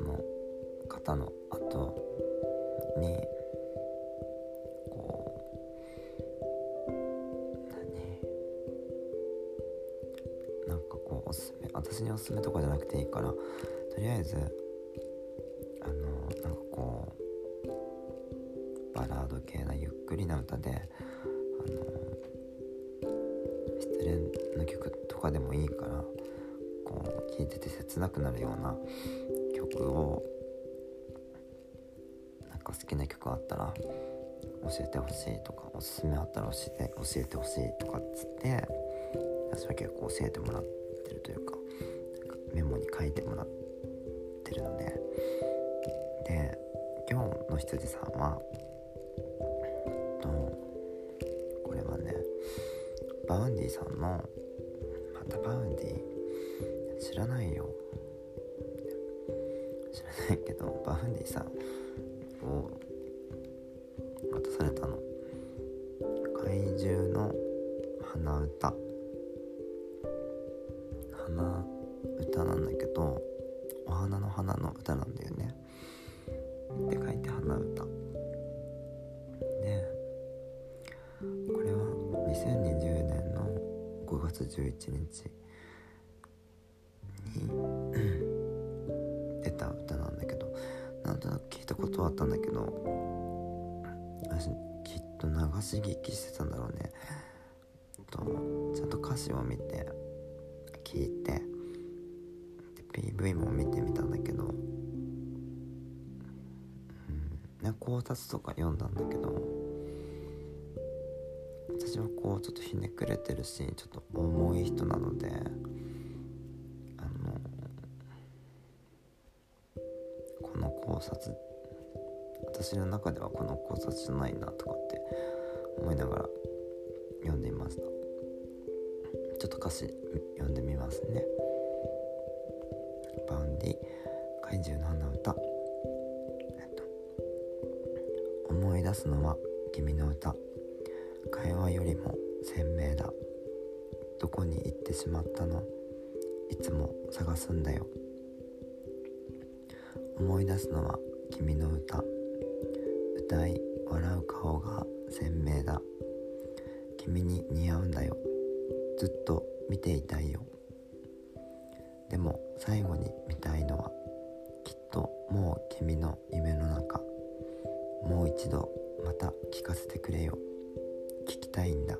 その方の後にこう何？なんかこうおすすめ私におすすめとかじゃなくていいからとりあえずあのなんかこうバラード系なゆっくりな歌であの失恋の曲とかでもいいからこう聴いてて切なくなるような曲をなんか好きな曲あったら教えてほしいとかおすすめあったら教えて教えてほしいとかっつって私は結構教えてもらってるというかなんかメモに書いてもらってるので。で今日の羊さんはとこれはねVaundy さんのまた Vaundy 知らないよ。ないけど Vaundy さんを渡されたの。怪獣の花唄。花唄なんだけどお花の花の歌なんだよね。って書いて花唄。でこれは2020年の5月11日。あったんだけど私きっと流し聞きしてたんだろうね。とちゃんと歌詞を見て聞いて PV も見てみたんだけど、うんね、考察とか読んだんだけど私はこうちょっとひねくれてるしちょっと重い人なのであのこの考察って私の中ではこの考察じゃないなとかって思いながら読んでいました。ちょっと歌詞読んでみますね。Vaundy 怪獣の花唄。えっと思い出すのは君の歌。会話よりも鮮明だ。どこに行ってしまったの？いつも探すんだよ。思い出すのは君の歌。歌い笑う顔が鮮明だ。君に似合うんだよ。ずっと見ていたいよ。でも最後に見たいのはきっともう君の夢の中もう一度また聞かせてくれよ。聞きたいんだ。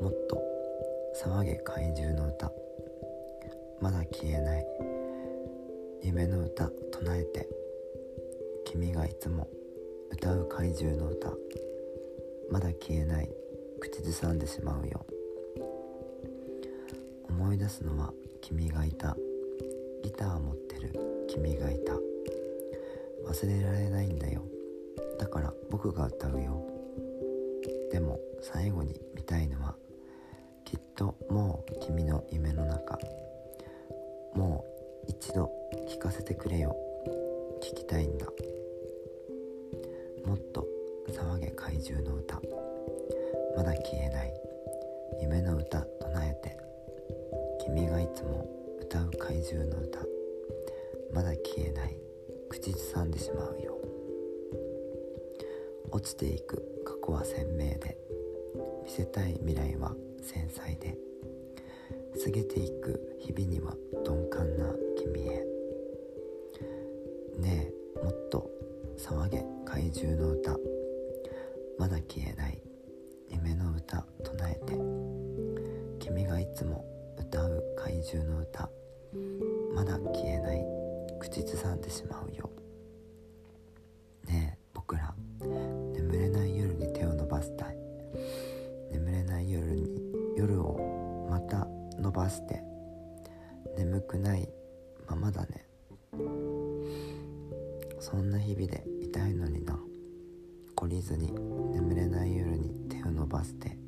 もっと騒げ怪獣の歌。まだ消えない。夢の歌唱えて。君がいつも歌う怪獣の歌。まだ消えない口ずさんでしまうよ。思い出すのは君がいた。ギター持ってる君がいた。忘れられないんだよ。だから僕が歌うよ。でも最後に見たいのはきっともう君の夢の中。もう一度聞かせてくれよ。聞きたいんだ。騒げ怪獣の歌。まだ消えない。夢の歌唱えて。君がいつも歌う怪獣の歌。まだ消えない。口ずさんでしまうよ。落ちていく。過去は鮮明で。見せたい未来は繊細で。過ぎていく。日々には鈍感な君へ。ねえもっと騒げ。怪獣の歌。消えない口ずさんでしまうよ。ねえ僕ら。眠れない夜に手を伸ばしたい。眠れない夜に夜をまた伸ばして。眠くないままだね。そんな日々で痛いのにな。懲りずに眠れない夜に手を伸ばして。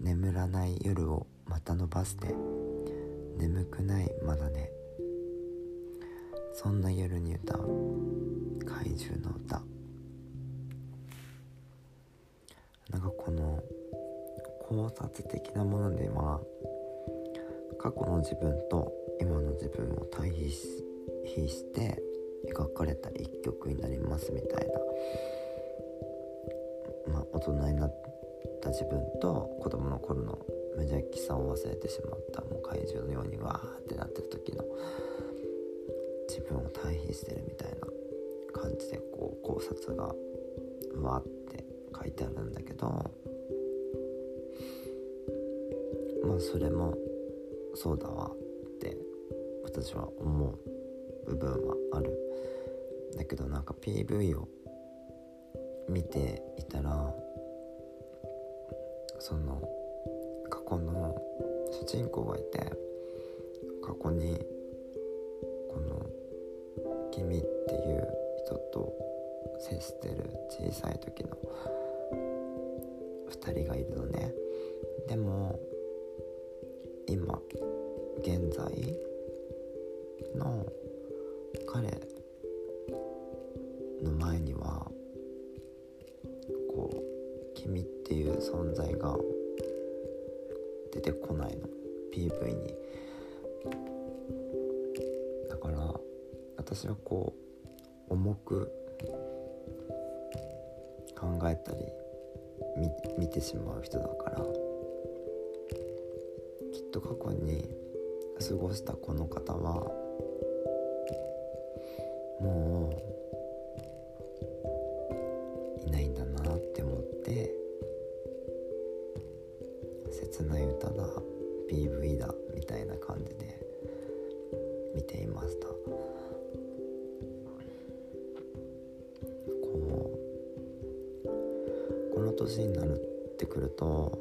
眠らない夜をまた伸ばして。眠くないまだね。そんな夜に歌う怪獣の歌。なんかこの考察的なものでは過去の自分と今の自分を対比して描かれた一曲になりますみたいな。まあ大人になった自分と子供の頃の無邪気さを忘れてしまったもう怪獣のようにわーってなってる時の自分を対比してるみたいな感じでこう考察がわって書いてあるんだけどまあそれもそうだわって私は思う部分はあるだけどなんか PV を見ていたらその過去の主人公がいて過去にと接してる小さい時の2人がいるのね。でも今現在の彼の前にはこう「君」っていう存在が出てこないの。PV に。だから私はこう重く考えたり見てしまう人だからきっと過去に過ごしたこの方はもうこの年になるってくると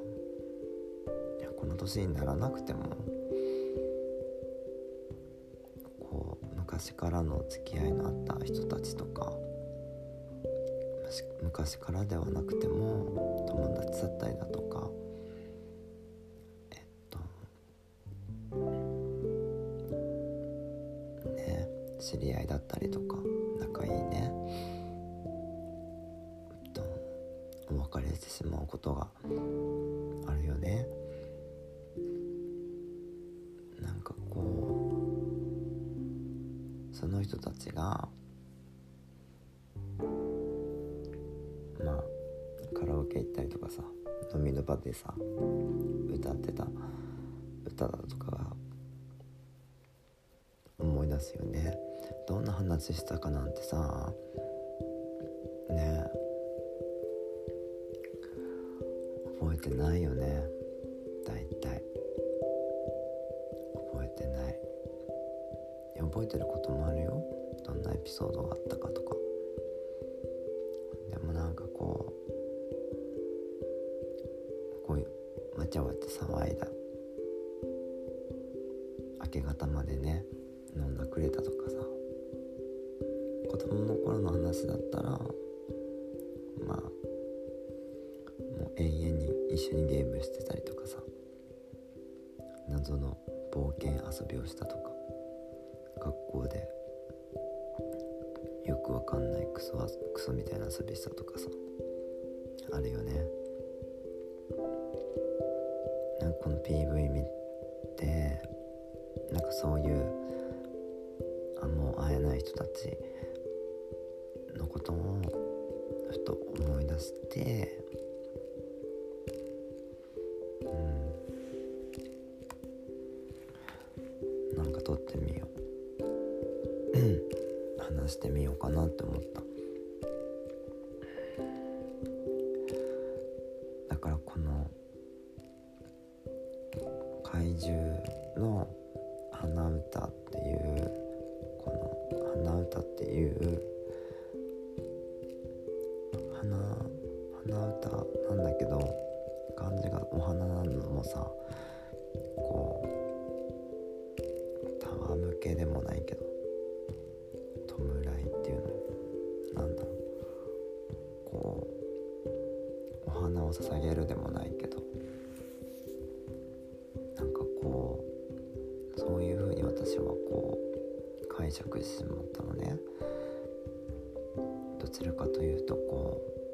いやこの年にならなくてもこう昔からの付き合いのあった人たちとか昔からではなくても友達だったりだとかえっとね知り合いだったりとかことがあるよね。なんかこうその人たちがまあカラオケ行ったりとかさ飲みの場でさ歌ってた歌だとかが思い出すよね。どんな話したかなんてさねてないよね。大体。覚えてない。覚えてることもあるよ。どんなエピソードがあったかとか。でもなんかこうこういうわちゃわちゃ騒いだ。明け方までね飲んだくれたとかさ。子供の頃の話だったら険遊びをしたとか学校でよくわかんないクソクソみたいな遊びしたとかさあるよね。なんかこの PV 見てなんかそういうあもう会えない人たちのことをふと思い出してって思った。だからこの怪獣の鼻歌っていうこの鼻歌っていう鼻鼻歌なんだけど漢字がお花なのもさこう戯けでもないけど。捧げるでもないけどなんかこうそういうふうに私はこう解釈してしまったのね。どちらかというとこう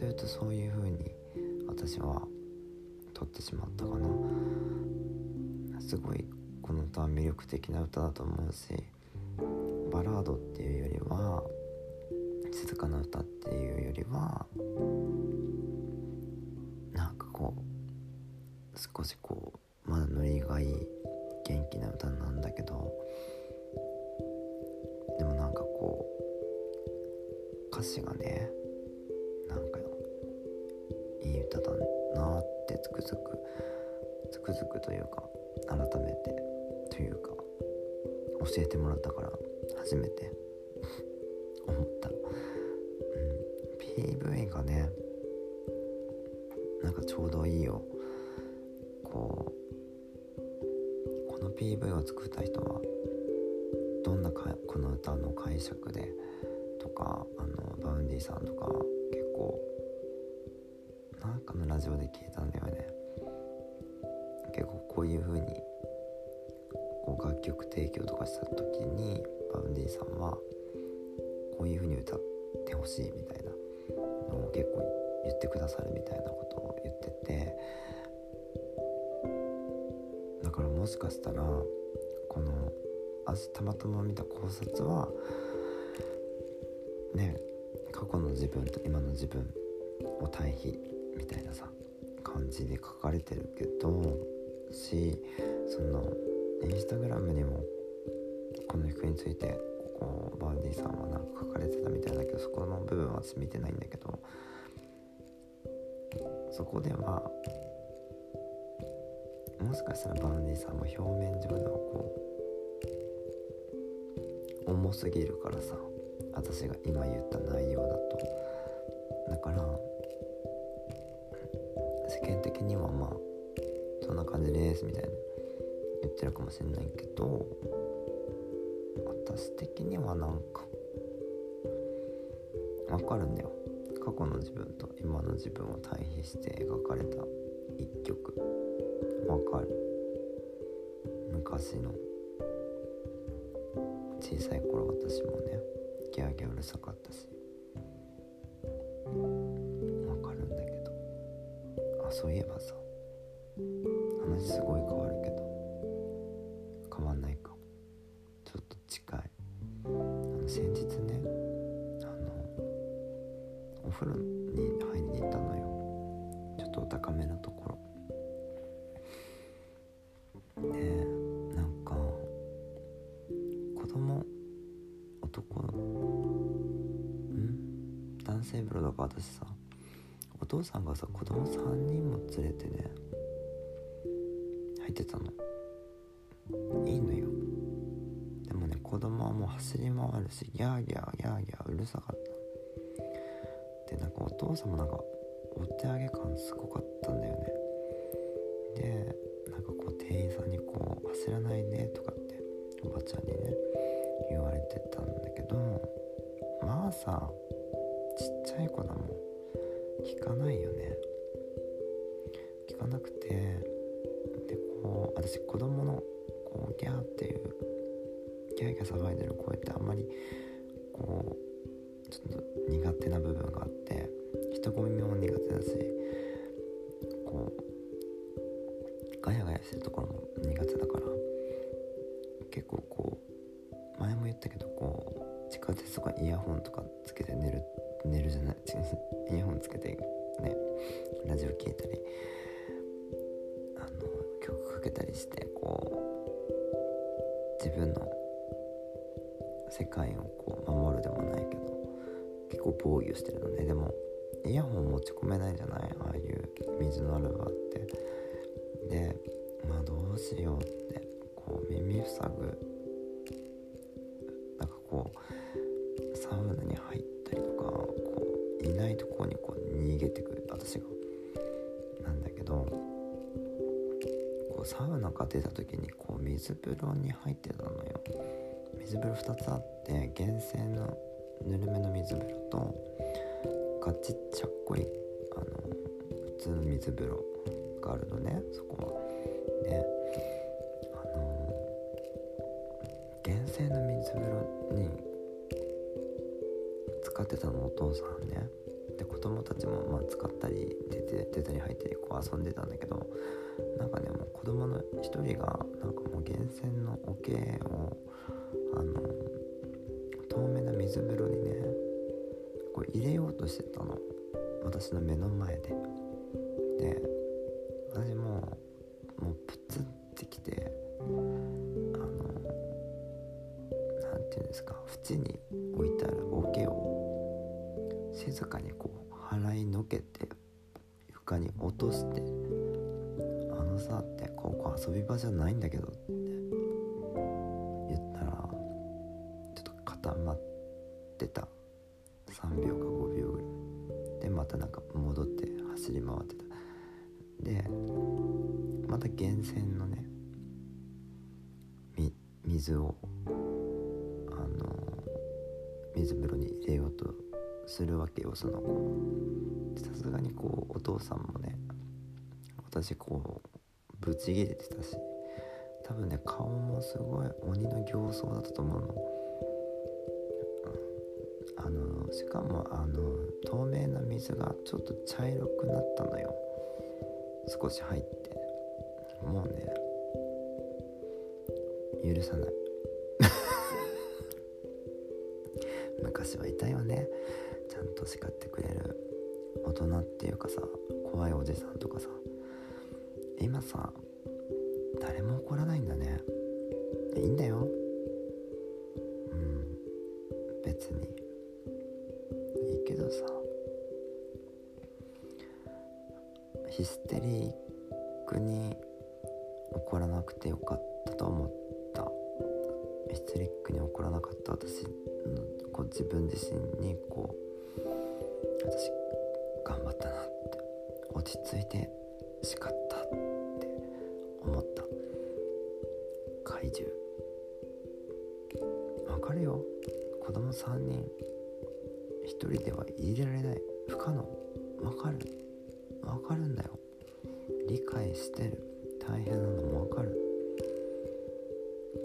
というとそういう風に私は撮ってしまったかな。すごいこの歌は魅力的な歌だと思うしバラードっていうよりは静かな歌っていうよりはなんかこう少しこうまだノリがいい元気な歌なんだけどでもなんかこう歌詞がねつくづくつくづくというか改めてというか教えてもらったから初めて思った、うん、PV がねなんかちょうどいいよ。こうこの PV を作った人はどんなかこの歌の解釈でとかあの Vaundy さんとか結構なんかのラジオで聞いたんだよね。こういう風にこう楽曲提供とかした時に Vaundy さんはこういう風に歌ってほしいみたいなのを結構言ってくださるみたいなことを言っててだからもしかしたらこの明日たまたま見た考察はね過去の自分と今の自分を対比みたいなさ感じで書かれてるけどしそのインスタグラムにもこの曲についてこうバーディーさんはなんか書かれてたみたいだけどそこの部分は見てないんだけどそこではもしかしたら Vaundy さんも表面上ではこう重すぎるからさ私が今言った内容だと。だから世間的にはまあそんな感じですみたいな。言ってるかもしれないけど私的にはなんかわかるんだよ。過去の自分と今の自分を対比して描かれた一曲。わかる。昔の小さい頃私もねギャーギャーうるさかったし。わかるんだけど。あそういえばさ風呂に入りに行ったのよ。ちょっとお高めのところ。でなんか子供男ん？男性風呂だから私さお父さんがさ子供3人も連れてね入ってたの。いいのよ。でもね子供はもう走り回るしギャーギャーギャーギャーうるさかった。父さんもなんかお手上げ感すごかったんだよね。でなんかこう店員さんにこう「走らないね」とかっておばちゃんにね言われてたんだけどまあさちっちゃい子だもん。聞かないよね。聞かなくてでこう私子供のこうギャーっていうギャーギャー騒いでる声ってあんまりこうちょっと苦手な部分があって人混みも苦手だしこうガヤガヤしてるところも苦手だから結構こう前も言ったけどこう地下鉄とかイヤホンとかつけて寝る寝るじゃない イヤホンつけてねラジオ聴いたりあの曲かけたりしてこう自分の世界をこう守るでもないけど結構防御してるのね。でもイヤホン持ち込めないじゃない？ああいう水のある場って。でまあどうしようってこう耳塞ぐ。なんかこうサウナに入ったりとかこういないとこにこう逃げてくる。私が。なんだけどこうサウナが出た時にこう水風呂に入ってたのよ。水風呂2つあって源泉のぬるめの水風呂とガチちゃっこいあの普通の水風呂があるのね。そこは。であの源泉の水風呂に使ってたのお父さんね。で子供たちもまあ使ったり出て出たり入ったりこう遊んでたんだけどなんかねもう子供の一人がなんかもう源泉の桶をあの透明な水風呂してたの。私の目の前で。で私ももうプツンってきてあの何て言うんですか縁に置いてある桶を静かにこう払いのけて床に落として「あのさ」って「ここ遊び場じゃないんだけど」ってその子さすがにこうお父さんもね私こうブチギレてたし多分ね顔もすごい鬼の形相だったと思うの。あのしかもあの透明な水がちょっと茶色くなったのよ。少し入って。もうね許さない。昔はいたよね。ちゃんと叱ってくれる大人っていうかさ怖いおじさんとかさ今さ誰も怒らないんだね。いいんだよ。うん。別に。いいけどさ。ヒステリックに怒らなくてよかったと思った。ヒステリックに怒らなかった私のこう自分自身にこう私頑張ったなって落ち着いて叱ったって思った怪獣。わかるよ。子供3人一人では入れられない。不可能。わかる。わかるんだよ理解してる。大変なのもわかる。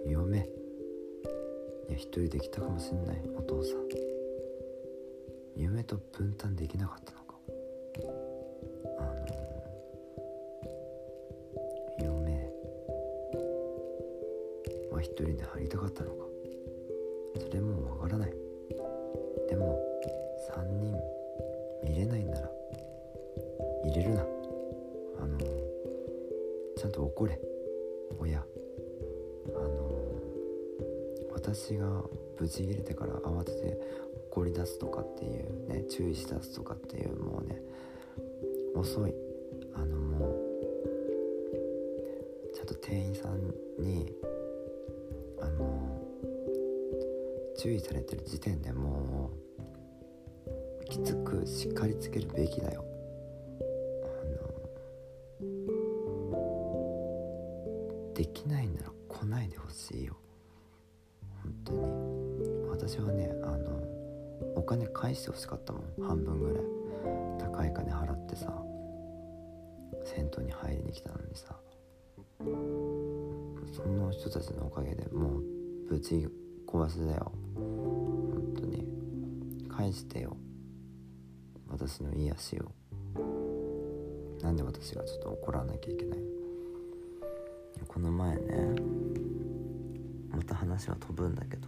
嫁いや一人できたかもしんない。お父さん。と分担できなかったのか。あの嫁。は一人で入りたかったのか。それもわからない。でも3人見れないなら入れるな。あのちゃんと怒れ。親。あの私がブチ切れてから慌てて怒り出すとかっていうね注意し出すとかっていうもうね遅い。あのもうちゃんと店員さんにあの注意されてる時点でもうきつくしっかりつけるべきだよ。してほしかったもん。半分ぐらい。高い金払ってさ銭湯に入りに来たのにさ。その人たちのおかげでもうぶち壊しだよ。本当に。返してよ。私の癒しを。なんで私がちょっと怒らなきゃいけない？この前ねまた話は飛ぶんだけど。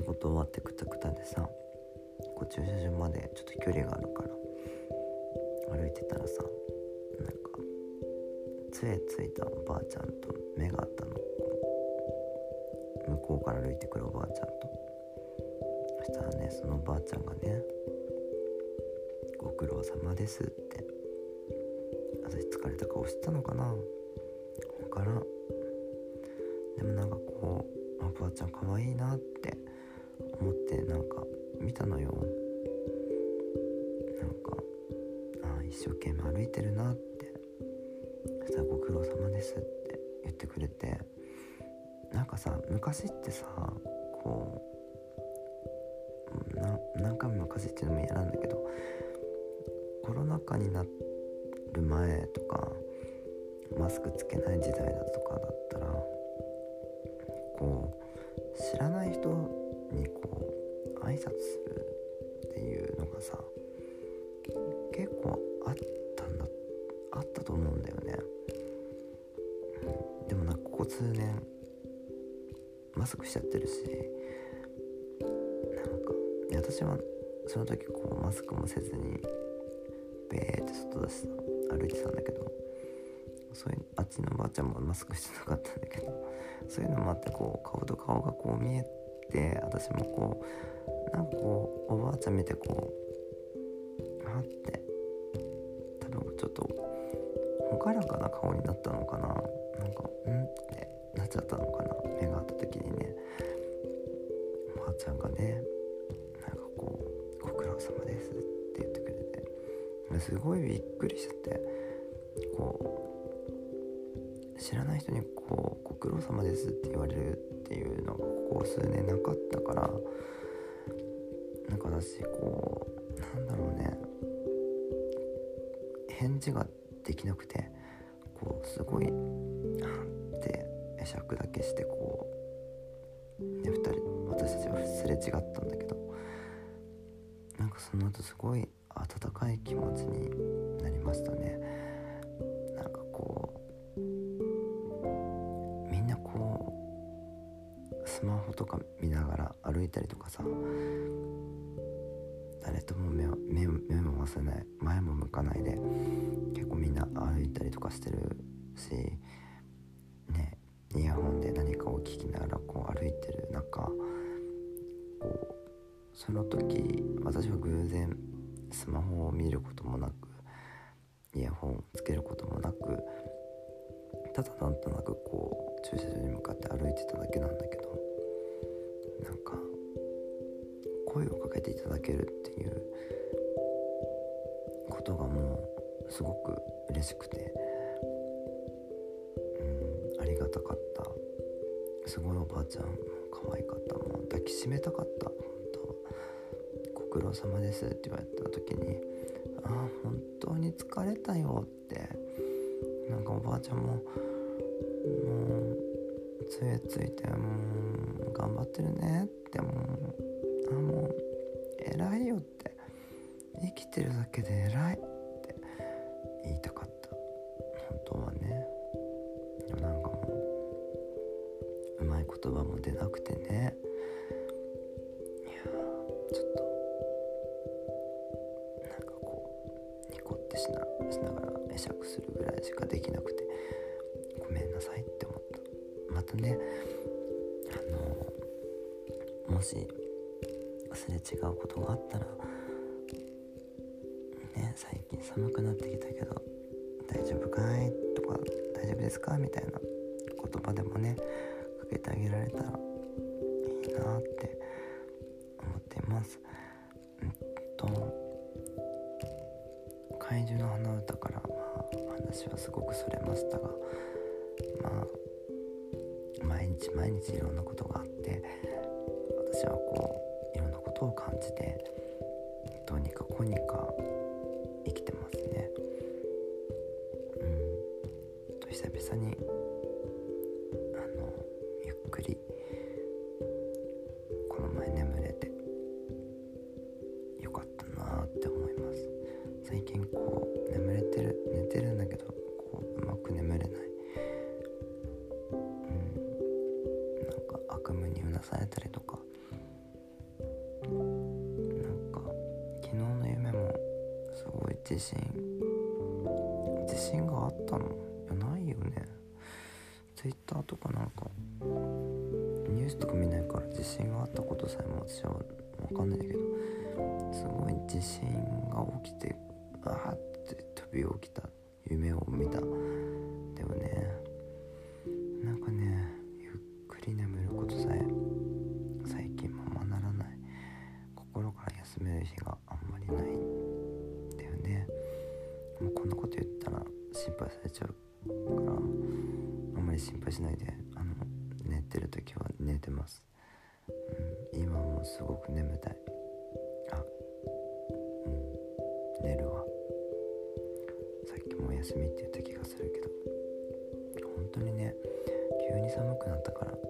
仕事終わってくたくたでさこう駐車場までちょっと距離があるから歩いてたらさなんか杖ついたおばあちゃんと目が合ったの。向こうから歩いてくるおばあちゃんと。そしたらねそのおばあちゃんがね「ご苦労様です」って私疲れた顔してたのかな。分からん。でもなんかこうおばあちゃん可愛いなって一生懸命歩いてるなって。そしたらご苦労様ですって言ってくれて。なんかさ昔ってさこうな何回も昔っていうのも嫌なんだけどコロナ禍になる前とかマスクつけない時代だとかだったらこう知らない人にこう挨拶するっていうのがさマスクしちゃってるしなんか私はその時こうマスクもせずにベーって外出して歩いてたんだけどそういうあっちのおばあちゃんもマスクしてなかったんだけどそういうのもあってこう顔と顔がこう見えて私もこうなんかこうおばあちゃん見てこうあって多分ちょっと朗らかな顔になったのかな。なんかうん？ちゃったのかな？目が合った時にね。おばあちゃんがねなんかこう「ご苦労様です」って言ってくれて。すごいびっくりしちゃって。こう知らない人にこう「ご苦労様です」って言われるっていうのがここ数年なかったから。なんか私こうなんだろうね。返事ができなくて。こうすごいあって釈だけしてこう、ね、2人私たちはすれ違ったんだけどなんかその後すごい温かい気持ちになりましたね。なんかこうみんなこうスマホとか見ながら歩いたりとかさ誰とも目を目目も合わせない前も向かないで結構みんな歩いたりとかしてるしを聞きながらこう歩いてる中こうその時私は偶然スマホを見ることもなくイヤホンをつけることもなくただなんとなくこう駐車場に向かって歩いてただけなんだけどなんか声をかけていただけるっていうことがもうすごく嬉しくてうんありがたかった。すごいおばあちゃん可愛かったもう抱きしめたかった。本当ご苦労様ですって言われた時にああ本当に疲れたよって。なんかおばあちゃんももう杖ついてもう頑張ってるねってもうあもう偉いよって。生きてるだけで偉い。ったまたねあのもしすれ違うことがあったらね最近寒くなってきたけど大丈夫かいとか大丈夫ですかみたいな言葉でもねかけてあげられたらいいなって思っています。うんと怪獣の花歌からまあ話はすごくそれましたが日毎日いろんなことがあって私はこういろんなことを感じてどうにかこうにか生きてますね。うん。と久々に出されたりとか。なんか昨日の夢もすごい自信自信があったの？いやないよね。Twitter とかなんかニュースとか見ないから自信があったことさえも私は分かんないんだけどすごい自信が起きてあーって飛び起きたからあんまり心配しないであの寝てる時は寝てます、うん、今もすごく眠たい。あうん寝るわ。さっきもお休みって言った気がするけど。本当にね急に寒くなったから本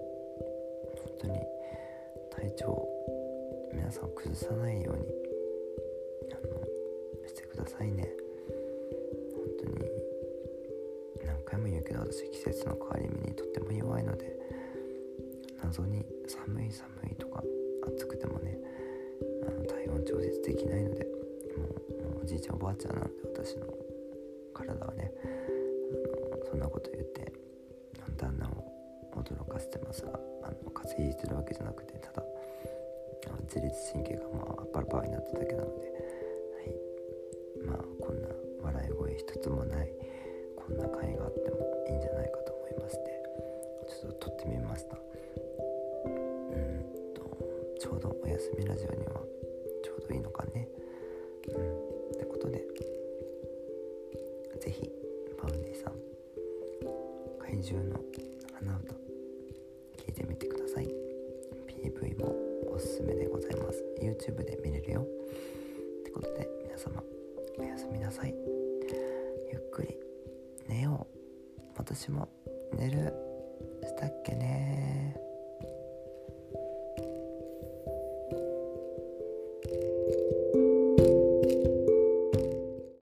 当に体調皆さんを崩さないようにあのしてくださいね。けど私季節の変わり目にとっても弱いので謎に寒い寒いとか暑くてもねあの体温調節できないのでもうもうおじいちゃんおばあちゃんなんで私の体はねあのそんなこと言って旦那を驚かせてますがあの風邪ひいてるわけじゃなくてただ自律神経がまあパラパラになっただけなので、